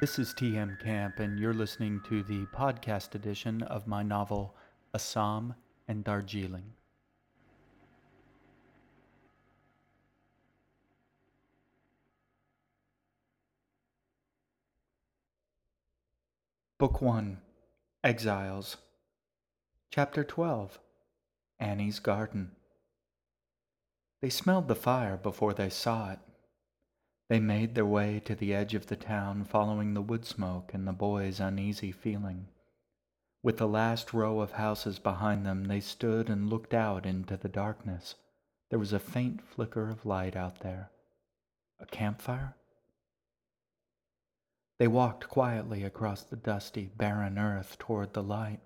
This is TM Camp, and you're listening to the podcast edition of my novel Assam and Darjeeling. Book 1 Exiles Chapter 12 Annie's Garden They smelled the fire before they saw it. They made their way to the edge of the town, following the wood smoke and the boy's uneasy feeling. With the last row of houses behind them, they stood and looked out into the darkness. There was a faint flicker of light out there. A campfire? They walked quietly across the dusty, barren earth toward the light.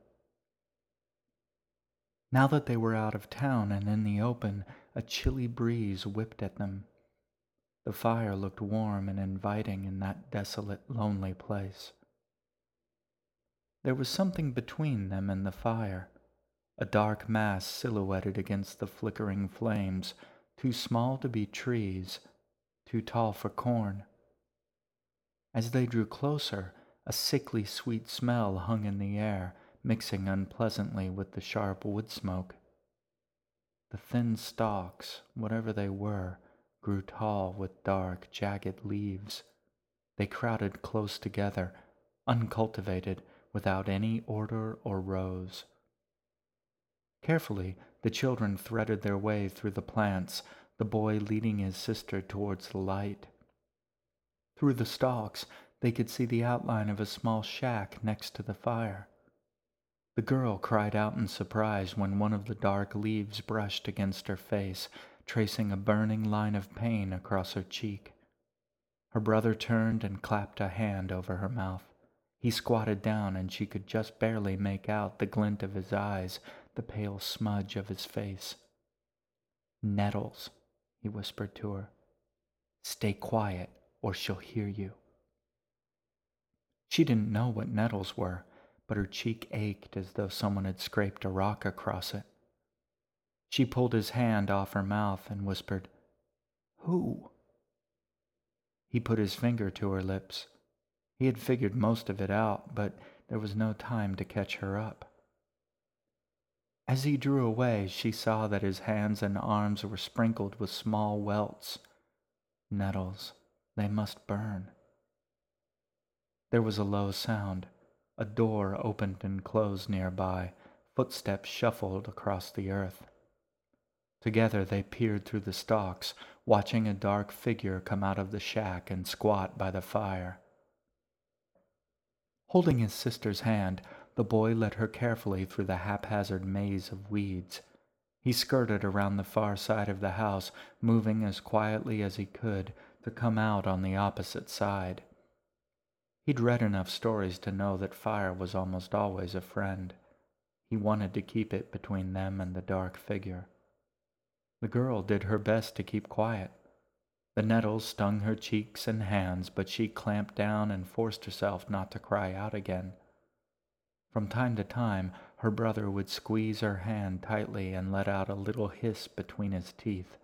Now that they were out of town and in the open, a chilly breeze whipped at them. The fire looked warm and inviting in that desolate, lonely place. There was something between them and the fire, a dark mass silhouetted against the flickering flames, too small to be trees, too tall for corn. As they drew closer, a sickly sweet smell hung in the air, mixing unpleasantly with the sharp wood smoke. The thin stalks, whatever they were, grew tall with dark, jagged leaves. They crowded close together, uncultivated, without any order or rows. Carefully, the children threaded their way through the plants, the boy leading his sister towards the light. Through the stalks, they could see the outline of a small shack next to the fire. The girl cried out in surprise when one of the dark leaves brushed against her face, tracing a burning line of pain across her cheek. Her brother turned and clapped a hand over her mouth. He squatted down, and she could just barely make out the glint of his eyes, the pale smudge of his face. Nettles, he whispered to her. Stay quiet, or she'll hear you. She didn't know what nettles were, but her cheek ached as though someone had scraped a rock across it. She pulled his hand off her mouth and whispered, Who? He put his finger to her lips. He had figured most of it out, but there was no time to catch her up. As he drew away, she saw that his hands and arms were sprinkled with small welts. Nettles, they must burn. There was a low sound. A door opened and closed nearby. Footsteps shuffled across the earth. Together they peered through the stalks, watching a dark figure come out of the shack and squat by the fire. Holding his sister's hand, the boy led her carefully through the haphazard maze of weeds. He skirted around the far side of the house, moving as quietly as he could to come out on the opposite side. He'd read enough stories to know that fire was almost always a friend. He wanted to keep it between them and the dark figure. The girl did her best to keep quiet. The nettles stung her cheeks and hands, but she clamped down and forced herself not to cry out again. From time to time, her brother would squeeze her hand tightly and let out a little hiss between his teeth.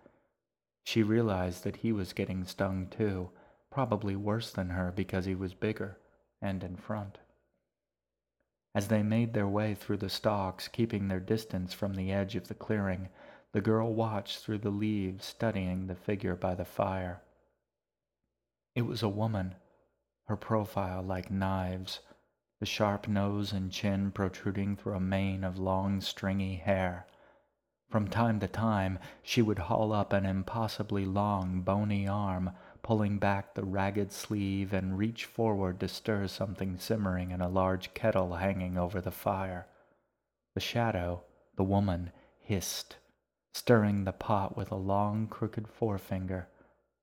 She realized that he was getting stung too, probably worse than her because he was bigger and in front. As they made their way through the stalks, keeping their distance from the edge of the clearing, the girl watched through the leaves, studying the figure by the fire. It was a woman, her profile like knives, the sharp nose and chin protruding through a mane of long, stringy hair. From time to time, she would haul up an impossibly long, bony arm, pulling back the ragged sleeve and reach forward to stir something simmering in a large kettle hanging over the fire. The shadow, the woman, hissed stirring the pot with a long, crooked forefinger,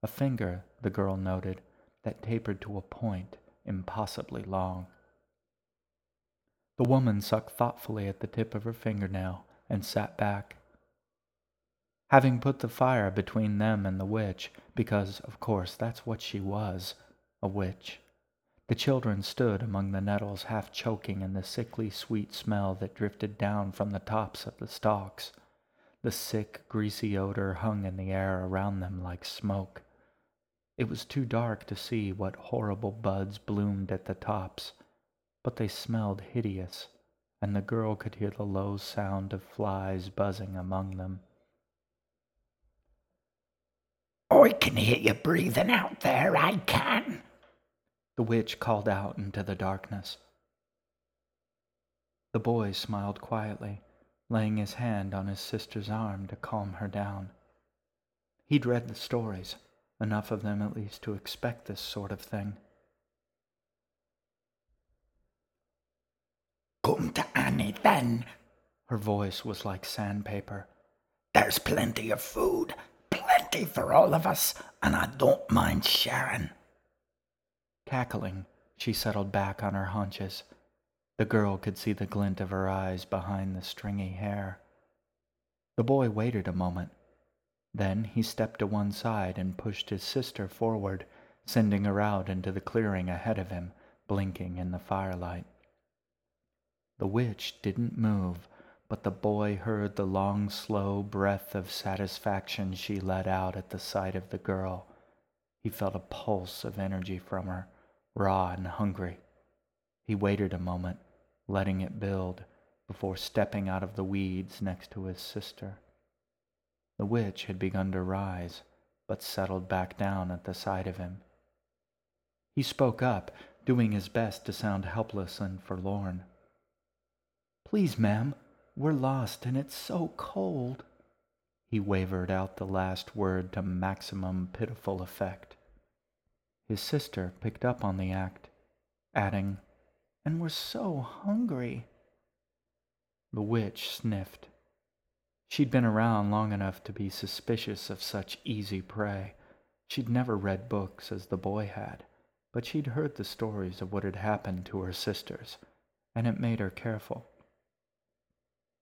a finger, the girl noted, that tapered to a point impossibly long. The woman sucked thoughtfully at the tip of her fingernail and sat back. Having put the fire between them and the witch, because, of course, that's what she was, a witch, the children stood among the nettles, half choking in the sickly sweet smell that drifted down from the tops of the stalks. The sick, greasy odor hung in the air around them like smoke. It was too dark to see what horrible buds bloomed at the tops, but they smelled hideous, and the girl could hear the low sound of flies buzzing among them. I can hear you breathing out there, I can. The witch called out into the darkness. The boy smiled quietly, laying his hand on his sister's arm to calm her down. He'd read the stories, enough of them at least to expect this sort of thing. Come to Annie then. Her voice was like sandpaper. There's plenty of food, plenty for all of us, and I don't mind sharing. Cackling, she settled back on her haunches. The girl could see the glint of her eyes behind the stringy hair. The boy waited a moment. Then he stepped to one side and pushed his sister forward, sending her out into the clearing ahead of him, blinking in the firelight. The witch didn't move, but the boy heard the long, slow breath of satisfaction she let out at the sight of the girl. He felt a pulse of energy from her, raw and hungry. He waited a moment, letting it build, before stepping out of the weeds next to his sister. The witch had begun to rise, but settled back down at the side of him. He spoke up, doing his best to sound helpless and forlorn. Please, ma'am, we're lost and it's so cold. He wavered out the last word to maximum pitiful effect. His sister picked up on the act, adding, And we're so hungry. The witch sniffed. She'd been around long enough to be suspicious of such easy prey. She'd never read books as the boy had, but she'd heard the stories of what had happened to her sisters, and it made her careful.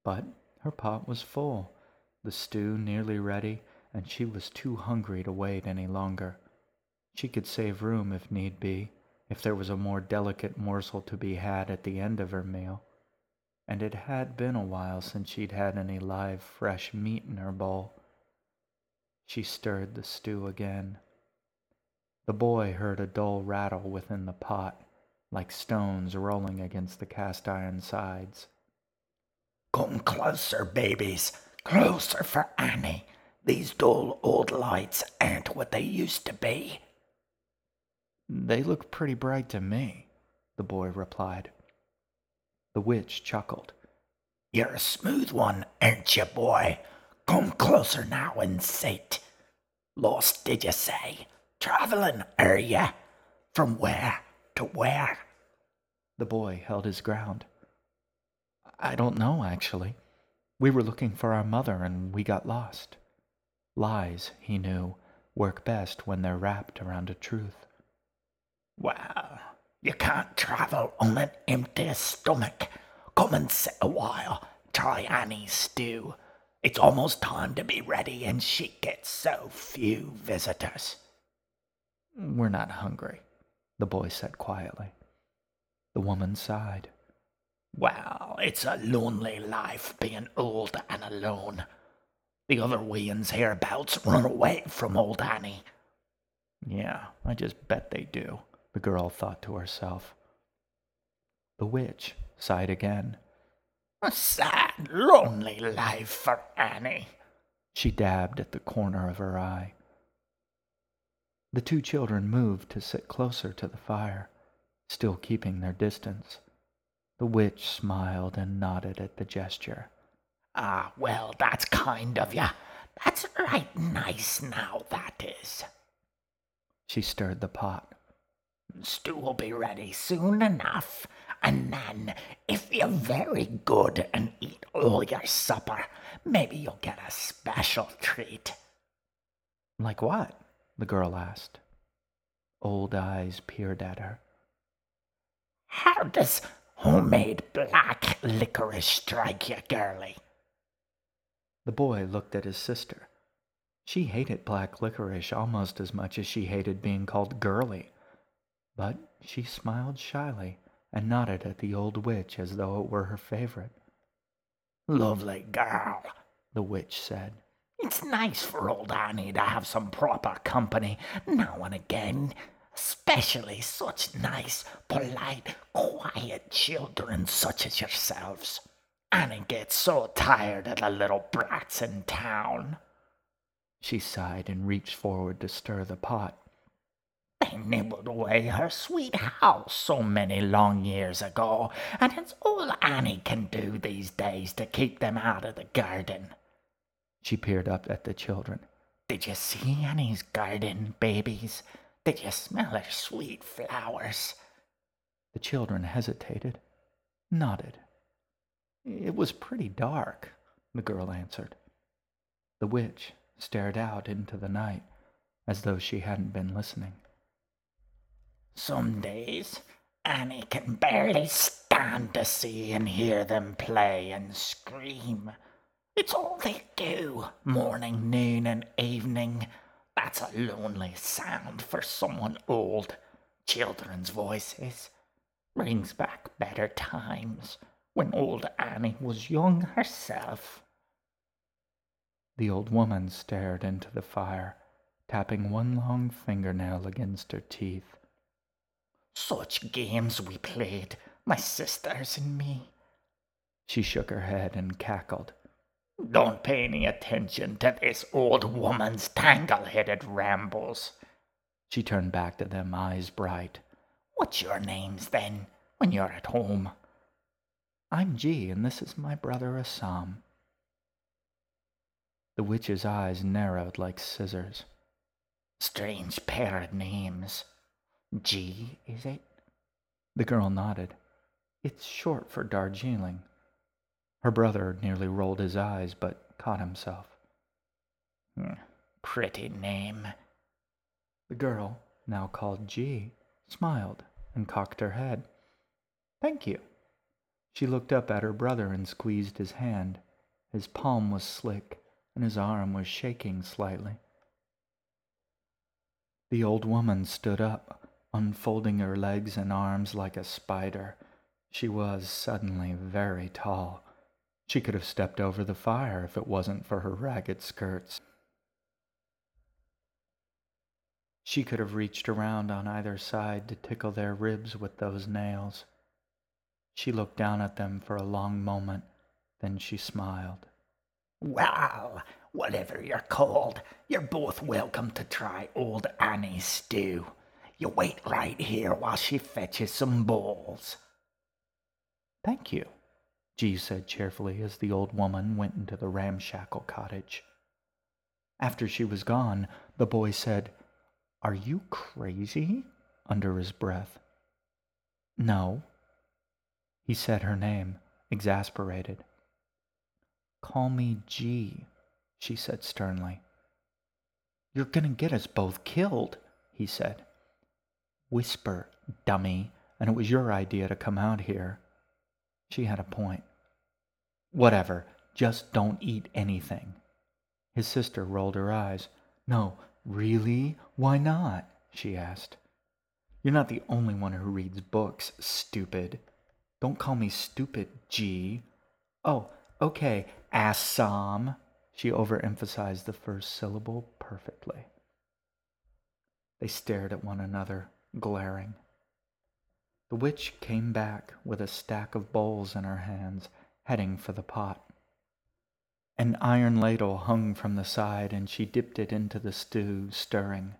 But her pot was full, the stew nearly ready, and she was too hungry to wait any longer. She could save room if need be, if there was a more delicate morsel to be had at the end of her meal. And it had been a while since she'd had any live, fresh meat in her bowl. She stirred the stew again. The boy heard a dull rattle within the pot, like stones rolling against the cast iron sides. Come closer, babies. Closer for Annie. These dull old lights aren't what they used to be. They look pretty bright to me, the boy replied. The witch chuckled. You're a smooth one, aren't you, boy? Come closer now and sit. Lost, did you say? Traveling, are you? From where to where? The boy held his ground. I don't know, actually. We were looking for our mother and we got lost. Lies, he knew, work best when they're wrapped around a truth. Well, you can't travel on an empty stomach. Come and sit a while. Try Annie's stew. It's almost time to be ready, and she gets so few visitors. We're not hungry, the boy said quietly. The woman sighed. Well, it's a lonely life being old and alone. The other weans hereabouts run away from old Annie. Yeah, I just bet they do, the girl thought to herself. The witch sighed again. A sad, lonely life for Annie. She dabbed at the corner of her eye. The two children moved to sit closer to the fire, still keeping their distance. The witch smiled and nodded at the gesture. Ah, well, that's kind of you. That's right nice now, that is. She stirred the pot. Stew will be ready soon enough, and then, if you're very good and eat all your supper, maybe you'll get a special treat. Like what? the girl asked. Old eyes peered at her. How does Homemade black licorice strike you, girlie. The boy looked at his sister. She hated black licorice almost as much as she hated being called girly. But she smiled shyly and nodded at the old witch as though it were her favorite. Lovely girl, the witch said. It's nice for old Annie to have some proper company now and again, especially such nice, polite, quiet children such as yourselves. Annie gets so tired of the little brats in town. She sighed and reached forward to stir the pot. They nibbled away her sweet house so many long years ago, and it's all Annie can do these days to keep them out of the garden. She peered up at the children. Did you see Annie's garden, babies? Did you smell her sweet flowers? The children hesitated, nodded. It was pretty dark, the girl answered. The witch stared out into the night as though she hadn't been listening. Some days Annie can barely stand to see and hear them play and scream. It's all they do, morning, noon, and evening. That's a lonely sound for someone old. Children's voices brings back better times when old Annie was young herself. The old woman stared into the fire, tapping one long fingernail against her teeth. Such games we played, my sisters and me. She shook her head and cackled. Don't pay any attention to this old woman's tangle-headed rambles. She turned back to them, eyes bright. What's your names, then, when you're at home? I'm G, and this is my brother Assam. The witch's eyes narrowed like scissors. Strange pair of names. G, is it? The girl nodded. It's short for Darjeeling. Her brother nearly rolled his eyes, but caught himself. Hmm, pretty name. The girl, now called G, smiled and cocked her head. Thank you. She looked up at her brother and squeezed his hand. His palm was slick, and his arm was shaking slightly. The old woman stood up, unfolding her legs and arms like a spider. She was suddenly very tall. She could have stepped over the fire if it wasn't for her ragged skirts. She could have reached around on either side to tickle their ribs with those nails. She looked down at them for a long moment, then she smiled. Well, whatever you're called, you're both welcome to try old Annie's stew. You wait right here while she fetches some bowls. Thank you, G said cheerfully as the old woman went into the ramshackle cottage. After she was gone, the boy said, Are you crazy? under his breath. No. He said her name, exasperated. Call me G, she said sternly. You're gonna get us both killed, he said. Whisper, dummy, and it was your idea to come out here. She had a point. Whatever, just don't eat anything. His sister rolled her eyes. No, really? Why not? she asked. You're not the only one who reads books, stupid. Don't call me stupid, G. Oh, okay, Assam. She overemphasized the first syllable perfectly. They stared at one another glaring. The witch came back with a stack of bowls in her hands, heading for the pot. An iron ladle hung from the side, and she dipped it into the stew, stirring.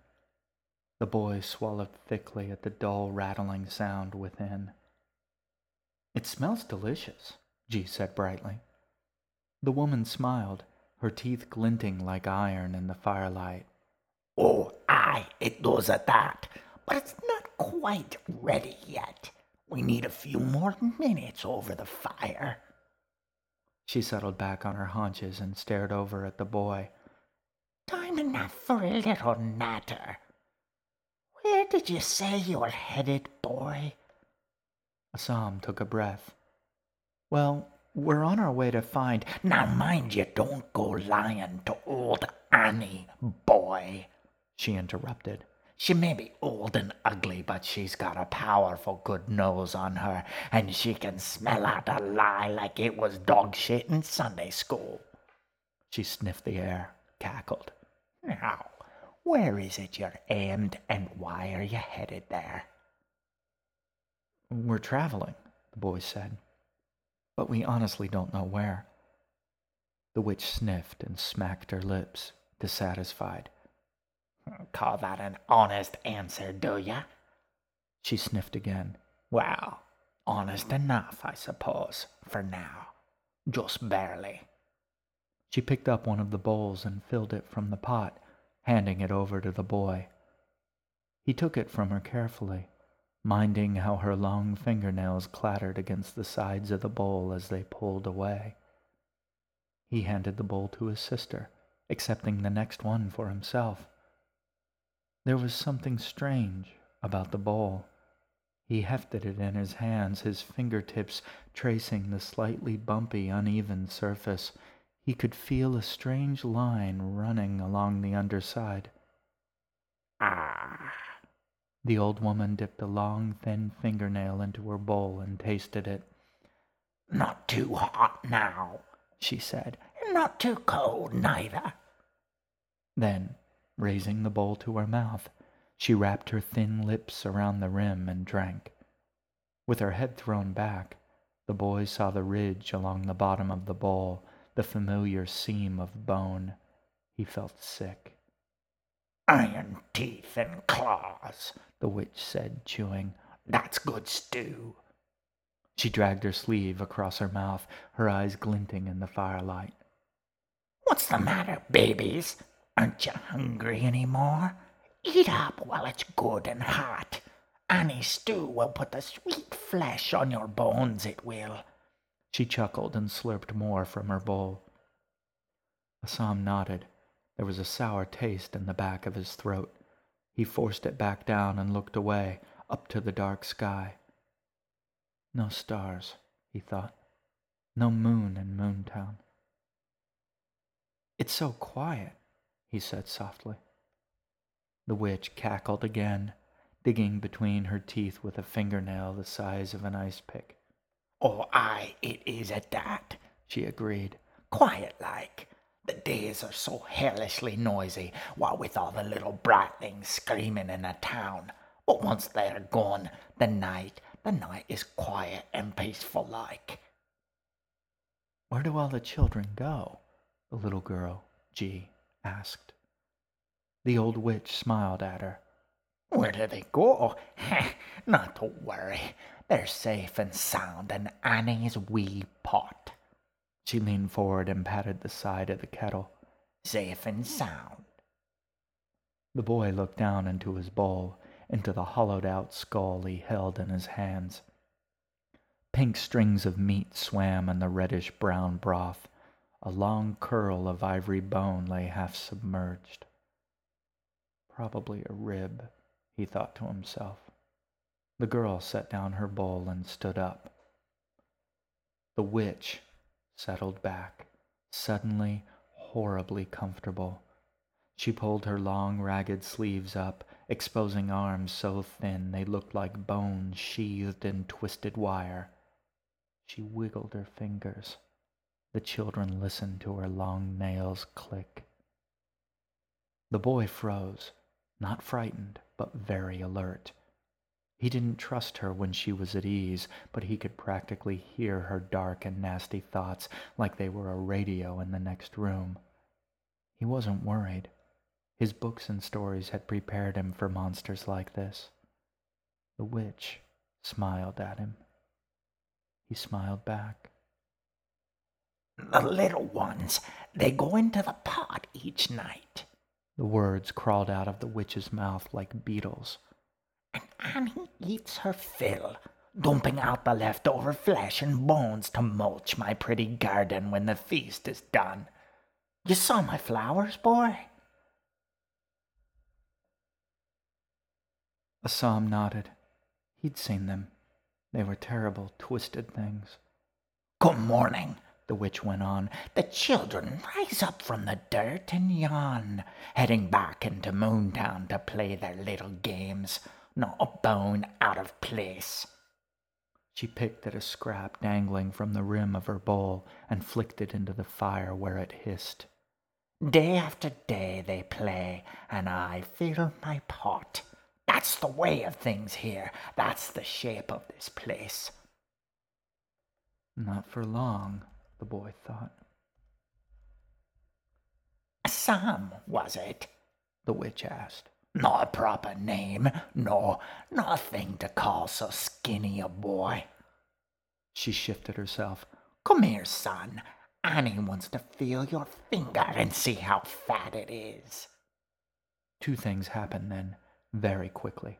The boy swallowed thickly at the dull rattling sound within. It smells delicious, G said brightly. The woman smiled, her teeth glinting like iron in the firelight. Oh, aye, it does at that but it's not quite ready yet. We need a few more minutes over the fire. She settled back on her haunches and stared over at the boy. Time enough for a little natter. Where did you say you were headed, boy? Assam took a breath. Well, we're on our way to find. Now, mind you, don't go lying to old Annie, boy, she interrupted. She may be old and ugly, but she's got a powerful good nose on her, and she can smell out a lie like it was dog shit in Sunday school. She sniffed the air. cackled. Now, where is it you're aimed and why are you headed there? We're traveling, the boy said, but we honestly don't know where. The witch sniffed and smacked her lips, dissatisfied. Call that an honest answer, do ya? She sniffed again. Well, honest enough, I suppose, for now. Just barely. She picked up one of the bowls and filled it from the pot, handing it over to the boy. He took it from her carefully, minding how her long fingernails clattered against the sides of the bowl as they pulled away. He handed the bowl to his sister, accepting the next one for himself. There was something strange about the bowl. He hefted it in his hands, his fingertips tracing the slightly bumpy, uneven surface. He could feel a strange line running along the underside. Ah. The old woman dipped a long, thin fingernail into her bowl and tasted it. Not too hot now, she said. Not too cold neither. Then, raising the bowl to her mouth, she wrapped her thin lips around the rim and drank. With her head thrown back, the boy saw the ridge along the bottom of the bowl, the familiar seam of bone. He felt sick. Iron teeth and claws, the witch said, chewing. That's good stew. She dragged her sleeve across her mouth, her eyes glinting in the firelight. What's the matter, babies? Aren't you hungry any more? Eat up while it's good and hot. Annie's stew will put the sweet flesh on your bones, it will. She chuckled and slurped more from her bowl. Assam nodded. There was a sour taste in the back of his throat. He forced it back down and looked away, up to the dark sky. No stars, he thought. No moon in Moontown. It's so quiet, he said softly. The witch cackled again, digging between her teeth with a fingernail the size of an ice pick. Oh, aye, it is at that, she agreed. Quiet like. The days are so hellishly noisy, what with all the little bratlings screaming in the town. But once they're gone, the night, the night is quiet and peaceful like. Where do all the children go? The little girl, G, asked. The old witch smiled at her. Where do they go? Not to worry. They're safe and sound in Annie's wee pot. She leaned forward and patted the side of the kettle. Safe and sound. The boy looked down into his bowl, into the hollowed out skull he held in his hands. Pink strings of meat swam in the reddish brown broth. A long curl of ivory bone lay half submerged. Probably a rib, he thought to himself. The girl set down her bowl and stood up. The witch settled back, suddenly horribly comfortable. She pulled her long, ragged sleeves up, exposing arms so thin they looked like bones sheathed in twisted wire. She wiggled her fingers. The children listened to her long nails click. The boy froze, not frightened, but very alert. He didn't trust her when she was at ease, but he could practically hear her dark and nasty thoughts like they were a radio in the next room. He wasn't worried. His books and stories had prepared him for monsters like this. The witch smiled at him. He smiled back. The little ones, they go into the pot each night. The words crawled out of the witch's mouth like beetles. And Annie eats her fill, dumping out the leftover flesh and bones to mulch my pretty garden when the feast is done. You saw my flowers, boy? Assam nodded. He'd seen them. They were terrible, twisted things. Good morning, the witch went on. The children rise up from the dirt and yawn, heading back into Moontown to play their little games. Not a bone out of place. She picked at a scrap dangling from the rim of her bowl and flicked it into the fire where it hissed. Day after day they play, and I fill my pot. That's the way of things here. That's the shape of this place. Not for long, the boy thought. Sam, was it? The witch asked. Not a proper name, no, nothing to call so skinny a boy. She shifted herself. Come here, son. Annie wants to feel your finger and see how fat it is. Two things happened then, very quickly.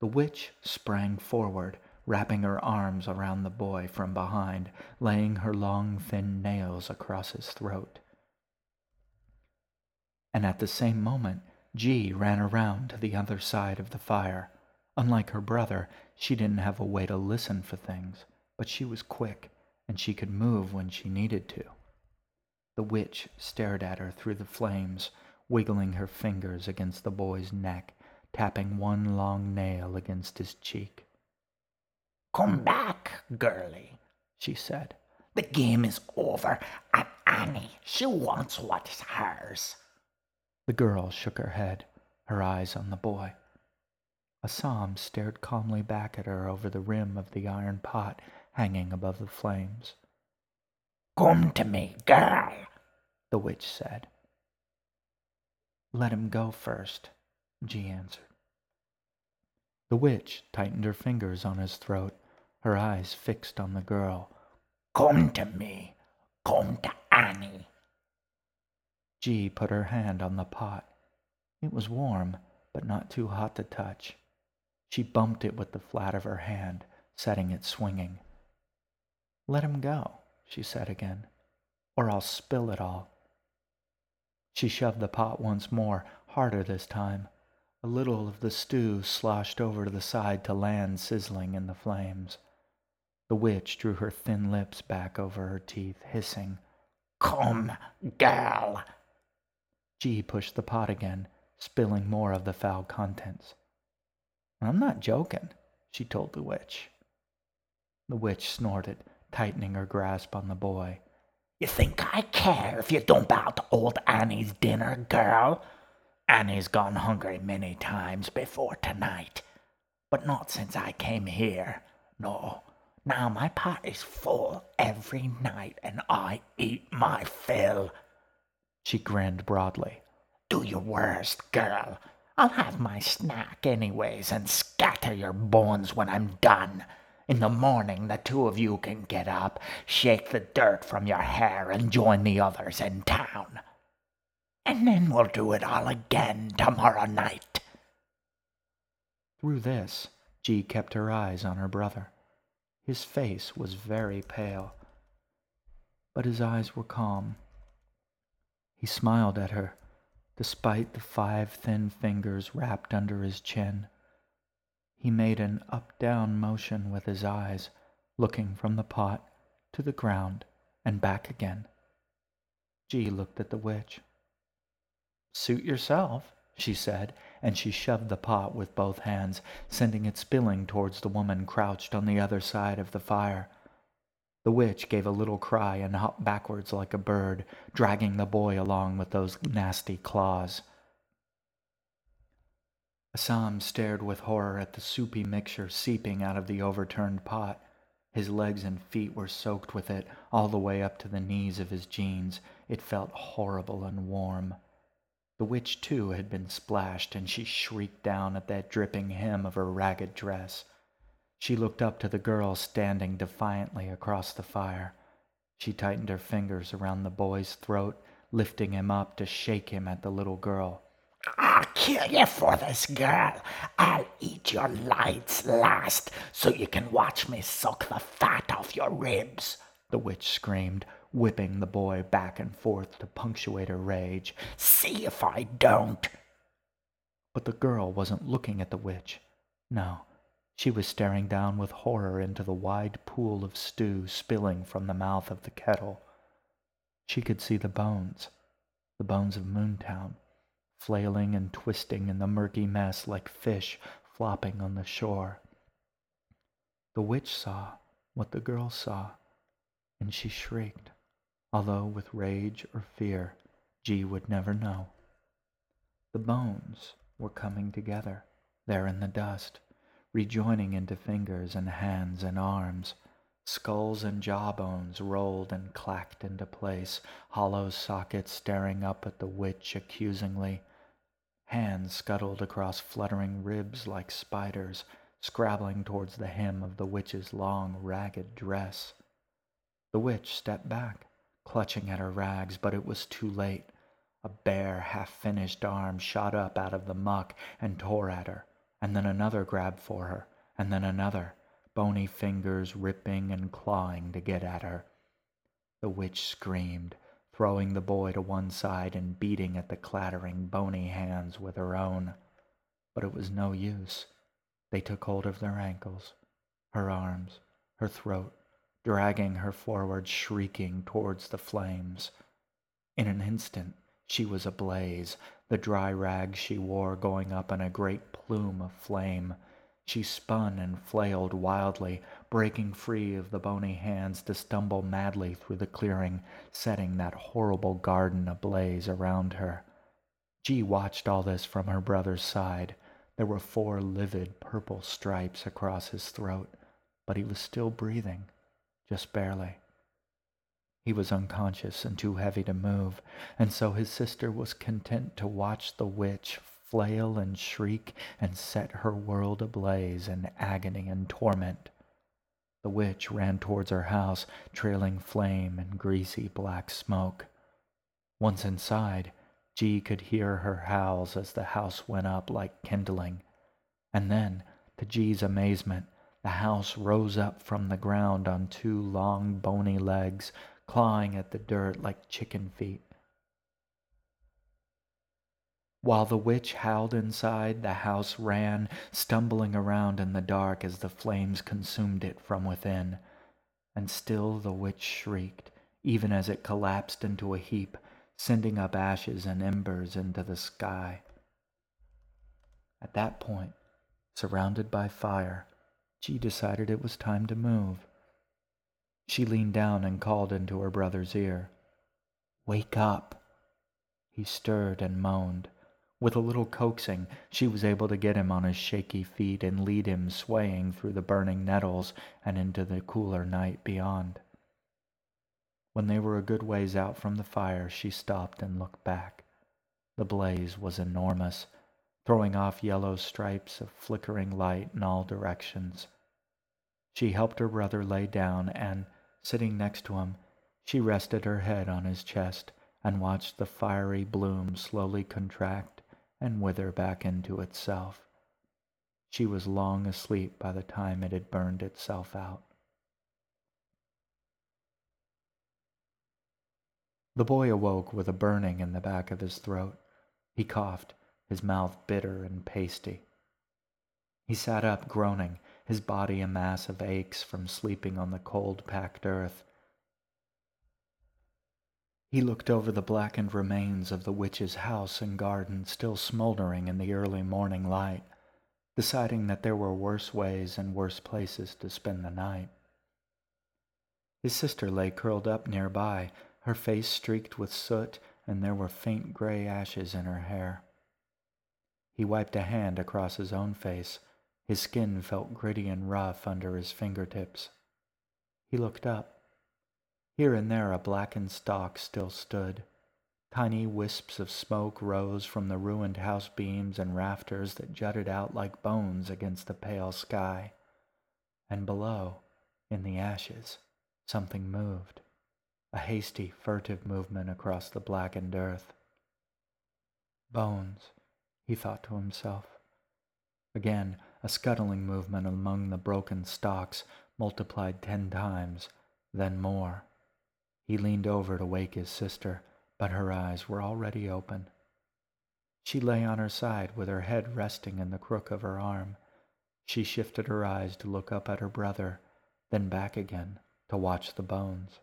The witch sprang forward, wrapping her arms around the boy from behind, laying her long, thin nails across his throat. And at the same moment, G ran around to the other side of the fire. Unlike her brother, she didn't have a way to listen for things, but she was quick, and she could move when she needed to. The witch stared at her through the flames, wiggling her fingers against the boy's neck, tapping one long nail against his cheek. Come back, girlie, she said. The game is over, and Annie, she wants what's hers. The girl shook her head, her eyes on the boy. Assam stared calmly back at her over the rim of the iron pot hanging above the flames. Come to me, girl, the witch said. Let him go first, G answered. The witch tightened her fingers on his throat, her eyes fixed on the girl. Come to me. Come to Annie. G put her hand on the pot. It was warm, but not too hot to touch. She bumped it with the flat of her hand, setting it swinging. Let him go, she said again, or I'll spill it all. She shoved the pot once more, harder this time. A little of the stew sloshed over to the side to land sizzling in the flames. The witch drew her thin lips back over her teeth, hissing, Come, gal, G pushed the pot again, spilling more of the foul contents. I'm not joking, she told the witch. The witch snorted, tightening her grasp on the boy. You think I care if you dump out old Annie's dinner, girl? Annie's gone hungry many times before tonight, but not since I came here. No, now my pot is full every night and I eat my fill. She grinned broadly. Do your worst, girl. I'll have my snack anyways and scatter your bones when I'm done. In the morning, the two of you can get up, shake the dirt from your hair, and join the others in town. And then we'll do it all again tomorrow night. Through this, G kept her eyes on her brother. His face was very pale, but his eyes were calm. He smiled at her, despite the five thin fingers wrapped under his chin. He made an up down motion with his eyes, looking from the pot to the ground and back again. G looked at the witch. Suit yourself, she said, and she shoved the pot with both hands, sending it spilling towards the woman crouched on the other side of the fire. The witch gave a little cry and hopped backwards like a bird, dragging the boy along with those nasty claws. Assam stared with horror at the soupy mixture seeping out of the overturned pot. His legs and feet were soaked with it all the way up to the knees of his jeans. It felt horrible and warm. The witch, too, had been splashed, and she shrieked down at that dripping hem of her ragged dress. She looked up to the girl standing defiantly across the fire. She tightened her fingers around the boy's throat, lifting him up to shake him at the little girl. I'll kill you for this, girl. I'll eat your lights last so you can watch me suck the fat off your ribs, the witch screamed, whipping the boy back and forth to punctuate her rage. See if I don't. But the girl wasn't looking at the witch. No, she was staring down with horror into the wide pool of stew spilling from the mouth of the kettle. She could see the bones, the bones of Moontown, flailing and twisting in the murky mess like fish flopping on the shore. The witch saw what the girl saw, and she shrieked, although with rage or fear G would never know. The bones were coming together there in the dust, rejoining into fingers and hands and arms. Skulls and jawbones rolled and clacked into place, hollow sockets staring up at the witch accusingly. Hands scuttled across fluttering ribs like spiders, scrabbling towards the hem of the witch's long, ragged dress. The witch stepped back, clutching at her rags, but it was too late. A bare, half finished arm shot up out of the muck and tore at her, and then another grabbed for her, and then another, bony fingers ripping and clawing to get at her. The witch screamed, throwing the boy to one side and beating at the clattering, bony hands with her own. But it was no use. They took hold of their ankles, her arms, her throat, dragging her forward, shrieking towards the flames. In an instant, she was ablaze, the dry rags she wore going up in a great plume of flame. She spun and flailed wildly, breaking free of the bony hands to stumble madly through the clearing, setting that horrible garden ablaze around her. G watched all this from her brother's side. There were four livid purple stripes across his throat, but he was still breathing, just barely. He was unconscious and too heavy to move, and so his sister was content to watch the witch flail and shriek and set her world ablaze in agony and torment. The witch ran towards her house, trailing flame and greasy black smoke. Once inside, G could hear her howls as the house went up like kindling. And then, to G's amazement, the house rose up from the ground on two long bony legs, clawing at the dirt like chicken feet. While the witch howled inside, the house ran, stumbling around in the dark as the flames consumed it from within. And still the witch shrieked, even as it collapsed into a heap, sending up ashes and embers into the sky. At that point, surrounded by fire, G decided it was time to move. She leaned down and called into her brother's ear. Wake up. He stirred and moaned. With a little coaxing, she was able to get him on his shaky feet and lead him swaying through the burning nettles and into the cooler night beyond. When they were a good ways out from the fire, she stopped and looked back. The blaze was enormous, throwing off yellow stripes of flickering light in all directions. She helped her brother lay down and, Sitting next to him, she rested her head on his chest and watched the fiery bloom slowly contract and wither back into itself. She was long asleep by the time it had burned itself out. The boy awoke with a burning in the back of his throat. He coughed, his mouth bitter and pasty. He sat up, groaning, his body a mass of aches from sleeping on the cold, packed earth. He looked over the blackened remains of the witch's house and garden still smoldering in the early morning light, deciding that there were worse ways and worse places to spend the night. His sister lay curled up nearby, her face streaked with soot, and there were faint gray ashes in her hair. He wiped a hand across his own face, his skin felt gritty and rough under his fingertips. He looked up. Here and there a blackened stalk still stood. Tiny wisps of smoke rose from the ruined house beams and rafters that jutted out like bones against the pale sky. And below, in the ashes, something moved. A hasty, furtive movement across the blackened earth. Bones, he thought to himself. Again, a scuttling movement among the broken stalks multiplied ten times, then more. He leaned over to wake his sister, but her eyes were already open. She lay on her side with her head resting in the crook of her arm. She shifted her eyes to look up at her brother, then back again to watch the bones.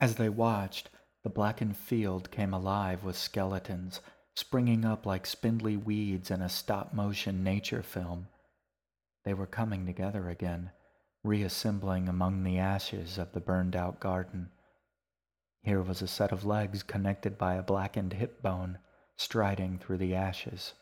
As they watched, the blackened field came alive with skeletons springing up like spindly weeds in a stop motion nature film. They were coming together again, reassembling among the ashes of the burned out garden. Here was a set of legs connected by a blackened hip bone, striding through the ashes.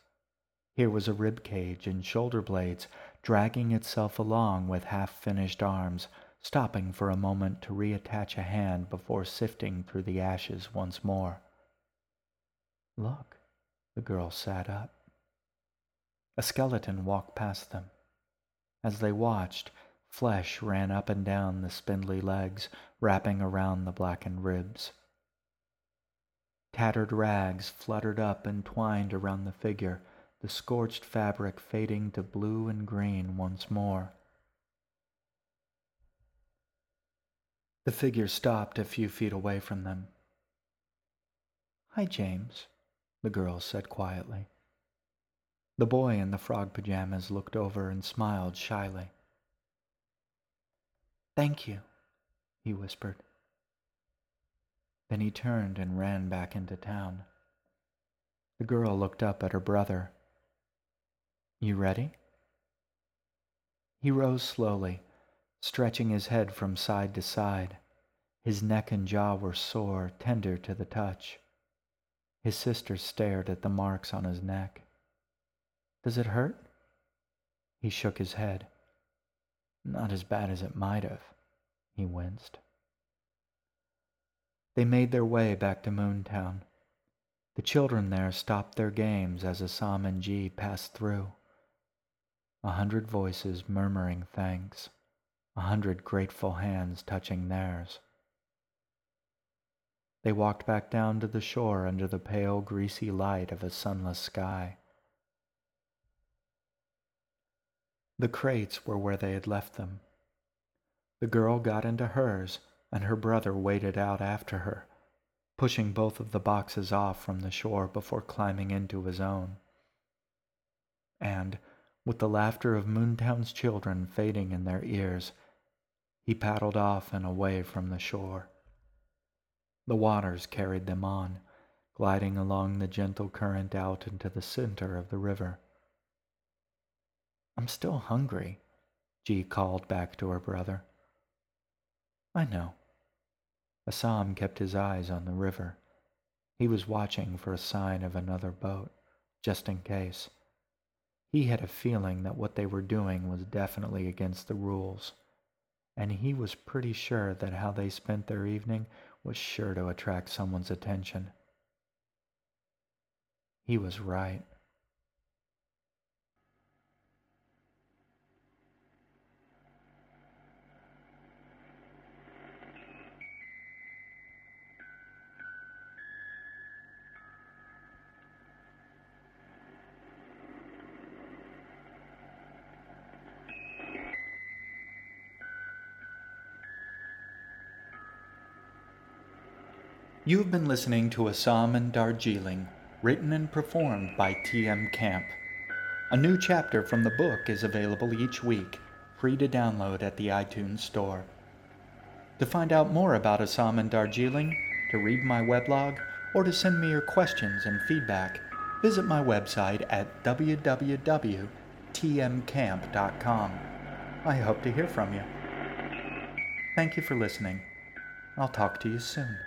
Here was a rib cage and shoulder blades dragging itself along with half finished arms, stopping for a moment to reattach a hand before sifting through the ashes once more. Look, the girl sat up. A skeleton walked past them. As they watched, flesh ran up and down the spindly legs, wrapping around the blackened ribs. Tattered rags fluttered up and twined around the figure, the scorched fabric fading to blue and green once more. The figure stopped a few feet away from them. Hi, James, the girl said quietly. The boy in the frog pajamas looked over and smiled shyly. Thank you, he whispered. Then he turned and ran back into town. The girl looked up at her brother. You ready? He rose slowly, stretching his head from side to side. His neck and jaw were sore, tender to the touch. His sister stared at the marks on his neck. Does it hurt? He shook his head. Not as bad as it might have, he winced. They made their way back to Moontown. The children there stopped their games as Assam and G passed through. A hundred voices murmuring thanks, a hundred grateful hands touching theirs. They walked back down to the shore under the pale, greasy light of a sunless sky. The crates were where they had left them. The girl got into hers, and her brother waded out after her, pushing both of the boxes off from the shore before climbing into his own. And, with the laughter of Moontown's children fading in their ears, he paddled off and away from the shore. The waters carried them on, gliding along the gentle current out into the center of the river. I'm still hungry, G called back to her brother. I know. Assam kept his eyes on the river. He was watching for a sign of another boat, just in case. He had a feeling that what they were doing was definitely against the rules, and he was pretty sure that how they spent their evening was sure to attract someone's attention. He was right. You have been listening to Assam and Darjeeling, written and performed by T.M. Camp. A new chapter from the book is available each week, free to download at the iTunes Store. To find out more about Assam and Darjeeling, to read my weblog, or to send me your questions and feedback, visit my website at www.tmcamp.com. I hope to hear from you. Thank you for listening. I'll talk to you soon.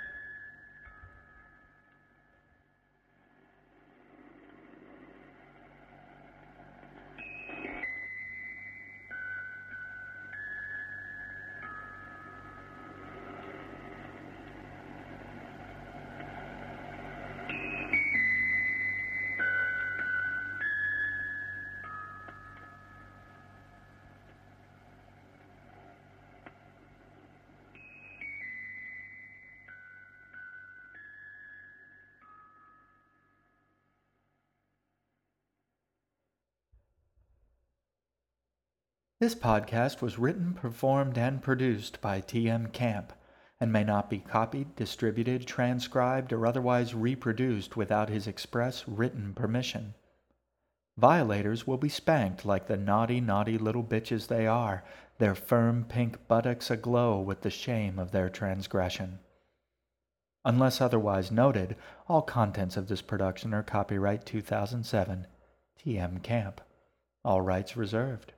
This podcast was written, performed, and produced by TM Camp and may not be copied, distributed, transcribed, or otherwise reproduced without his express written permission. Violators will be spanked like the naughty, naughty little bitches they are, their firm pink buttocks aglow with the shame of their transgression. Unless otherwise noted, all contents of this production are copyright 2007, TM Camp. All rights reserved.